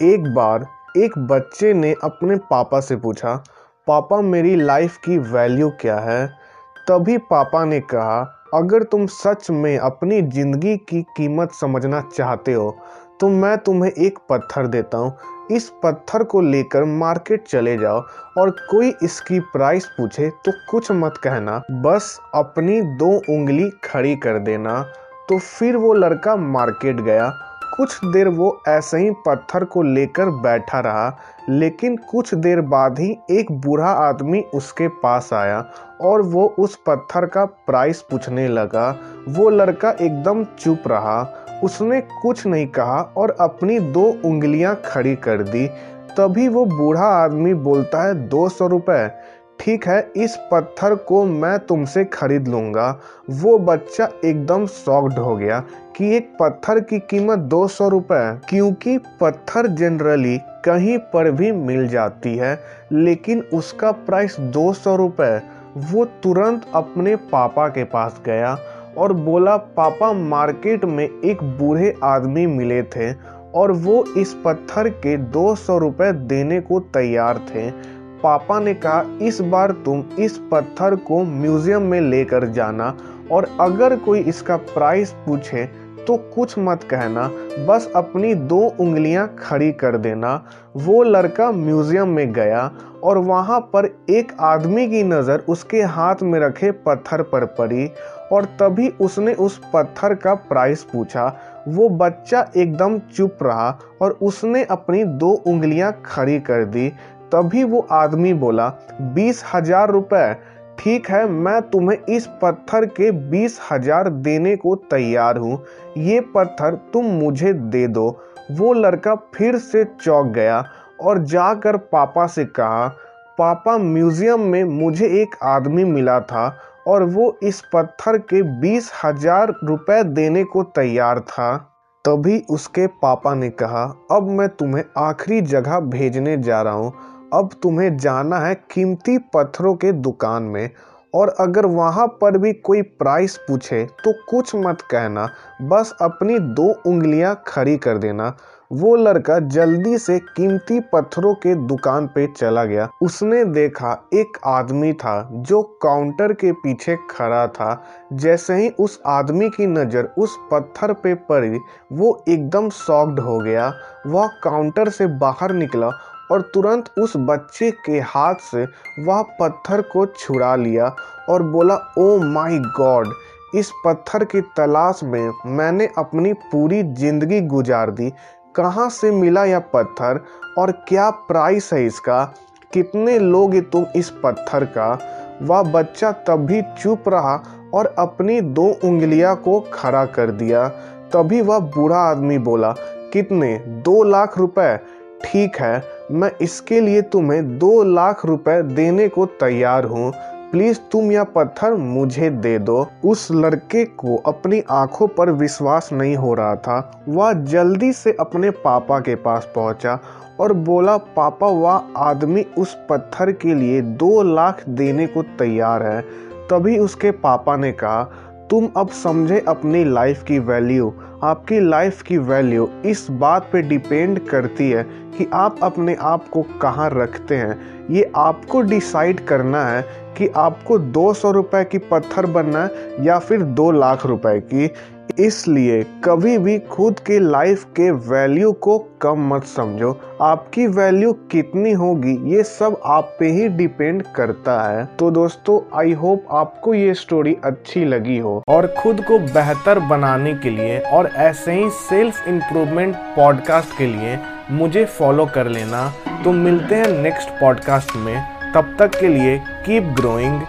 एक बार एक बच्चे ने अपने पापा से पूछा, पापा, मेरी लाइफ की वैल्यू क्या है? तभी पापा ने कहा, अगर तुम सच में अपनी ज़िंदगी की कीमत समझना चाहते हो तो मैं तुम्हें एक पत्थर देता हूँ। इस पत्थर को लेकर मार्केट चले जाओ और कोई इसकी प्राइस पूछे तो कुछ मत कहना। बस अपनी दो उंगली खड़ी कर देना। तो फिर वो लड़का मार्केट गया कुछ देर वो ऐसे ही पत्थर को लेकर बैठा रहा, लेकिन कुछ देर बाद ही एक बूढ़ा आदमी उसके पास आया और वो उस पत्थर का प्राइस पूछने लगा। वो लड़का एकदम चुप रहा। उसने कुछ नहीं कहा और अपनी दो उंगलियाँ खड़ी कर दी। तभी वो बूढ़ा आदमी बोलता है, दो सौ रुपये ठीक है, इस पत्थर को मैं तुमसे खरीद लूँगा। वो बच्चा एकदम शॉक्ड हो गया कि एक पत्थर की कीमत दो सौ रुपये क्योंकि पत्थर जनरली कहीं पर भी मिल जाती है, लेकिन उसका प्राइस दो सौ रुपये वो तुरंत अपने पापा के पास गया और बोला, पापा मार्केट में एक बूढ़े आदमी मिले थे और वो इस पत्थर के दो सौ रुपये देने को तैयार थे। पापा ने कहा, इस बार तुम इस पत्थर को म्यूज़ियम में लेकर जाना और अगर कोई इसका प्राइस पूछे तो कुछ मत कहना, बस अपनी दो उंगलियाँ खड़ी कर देना। वो लड़का म्यूज़ियम में गया और वहाँ पर एक आदमी की नज़र उसके हाथ में रखे पत्थर पर पड़ी और तभी उसने उस पत्थर का प्राइस पूछा। वो बच्चा एकदम चुप रहा और उसने अपनी दो उंगलियाँ खड़ी कर दी। तभी वो आदमी बोला, बीस हज़ार रुपए। ठीक है, मैं तुम्हें इस पत्थर के बीस हज़ार देने को तैयार हूँ। ये पत्थर तुम मुझे दे दो। वो लड़का फिर से चौक गया और जाकर पापा से कहा, पापा, म्यूज़ियम में मुझे एक आदमी मिला था और वो इस पत्थर के बीस हज़ार रुपए देने को तैयार था। तभी उसके पापा ने कहा, अब मैं तुम्हें आखिरी जगह भेजने जा रहा हूँ। अब तुम्हें जाना है कीमती पत्थरों के दुकान में, और अगर वहाँ पर भी कोई प्राइस पूछे तो कुछ मत कहना। बस अपनी दो उंगलियाँ खड़ी कर देना। वो लड़का जल्दी से कीमती पत्थरों के दुकान पे चला गया। उसने देखा एक आदमी था जो काउंटर के पीछे खड़ा था। जैसे ही उस आदमी की नज़र उस पत्थर पे पड़ी, वो एकदम सॉक्ड हो गया। वह काउंटर से बाहर निकला और तुरंत उस बच्चे के हाथ से वह पत्थर को छुड़ा लिया और बोला, ओ माई गॉड, इस पत्थर की तलाश में मैंने अपनी पूरी ज़िंदगी गुजार दी। कहाँ से मिला यह पत्थर और क्या प्राइस है इसका? कितने लोगे तुम इस पत्थर का? वह बच्चा तब भी चुप रहा और अपनी दो उंगलियाँ को खड़ा कर दिया। तभी वह बूढ़ा आदमी बोला, कितने? दो लाख रुपए? ठीक है, मैं इसके लिए तुम्हें दो लाख रुपए देने को तैयार हूँ। प्लीज़ तुम यह पत्थर मुझे दे दो। उस लड़के को अपनी आँखों पर विश्वास नहीं हो रहा था। वह जल्दी से अपने पापा के पास पहुँचा और बोला, पापा, वह आदमी उस पत्थर के लिए दो लाख देने को तैयार है। तभी उसके पापा ने कहा तुम अब समझे अपनी लाइफ की वैल्यू आपकी लाइफ की वैल्यू इस बात पे डिपेंड करती है कि आप अपने आप को कहाँ रखते हैं। ये आपको डिसाइड करना है कि आपको दो सौ रुपये की पत्थर बनना है या फिर दो लाख रुपए की। इसलिए कभी भी खुद के लाइफ के वैल्यू को कम मत समझो। आपकी वैल्यू कितनी होगी, ये सब आप पे ही डिपेंड करता है। तो दोस्तों आई होप आपको ये स्टोरी अच्छी लगी हो। और खुद को बेहतर बनाने के लिए और ऐसे ही सेल्फ इम्प्रूवमेंट पॉडकास्ट के लिए मुझे फॉलो कर लेना। तो मिलते हैं नेक्स्ट पॉडकास्ट में। तब तक के लिए कीप ग्रोइंग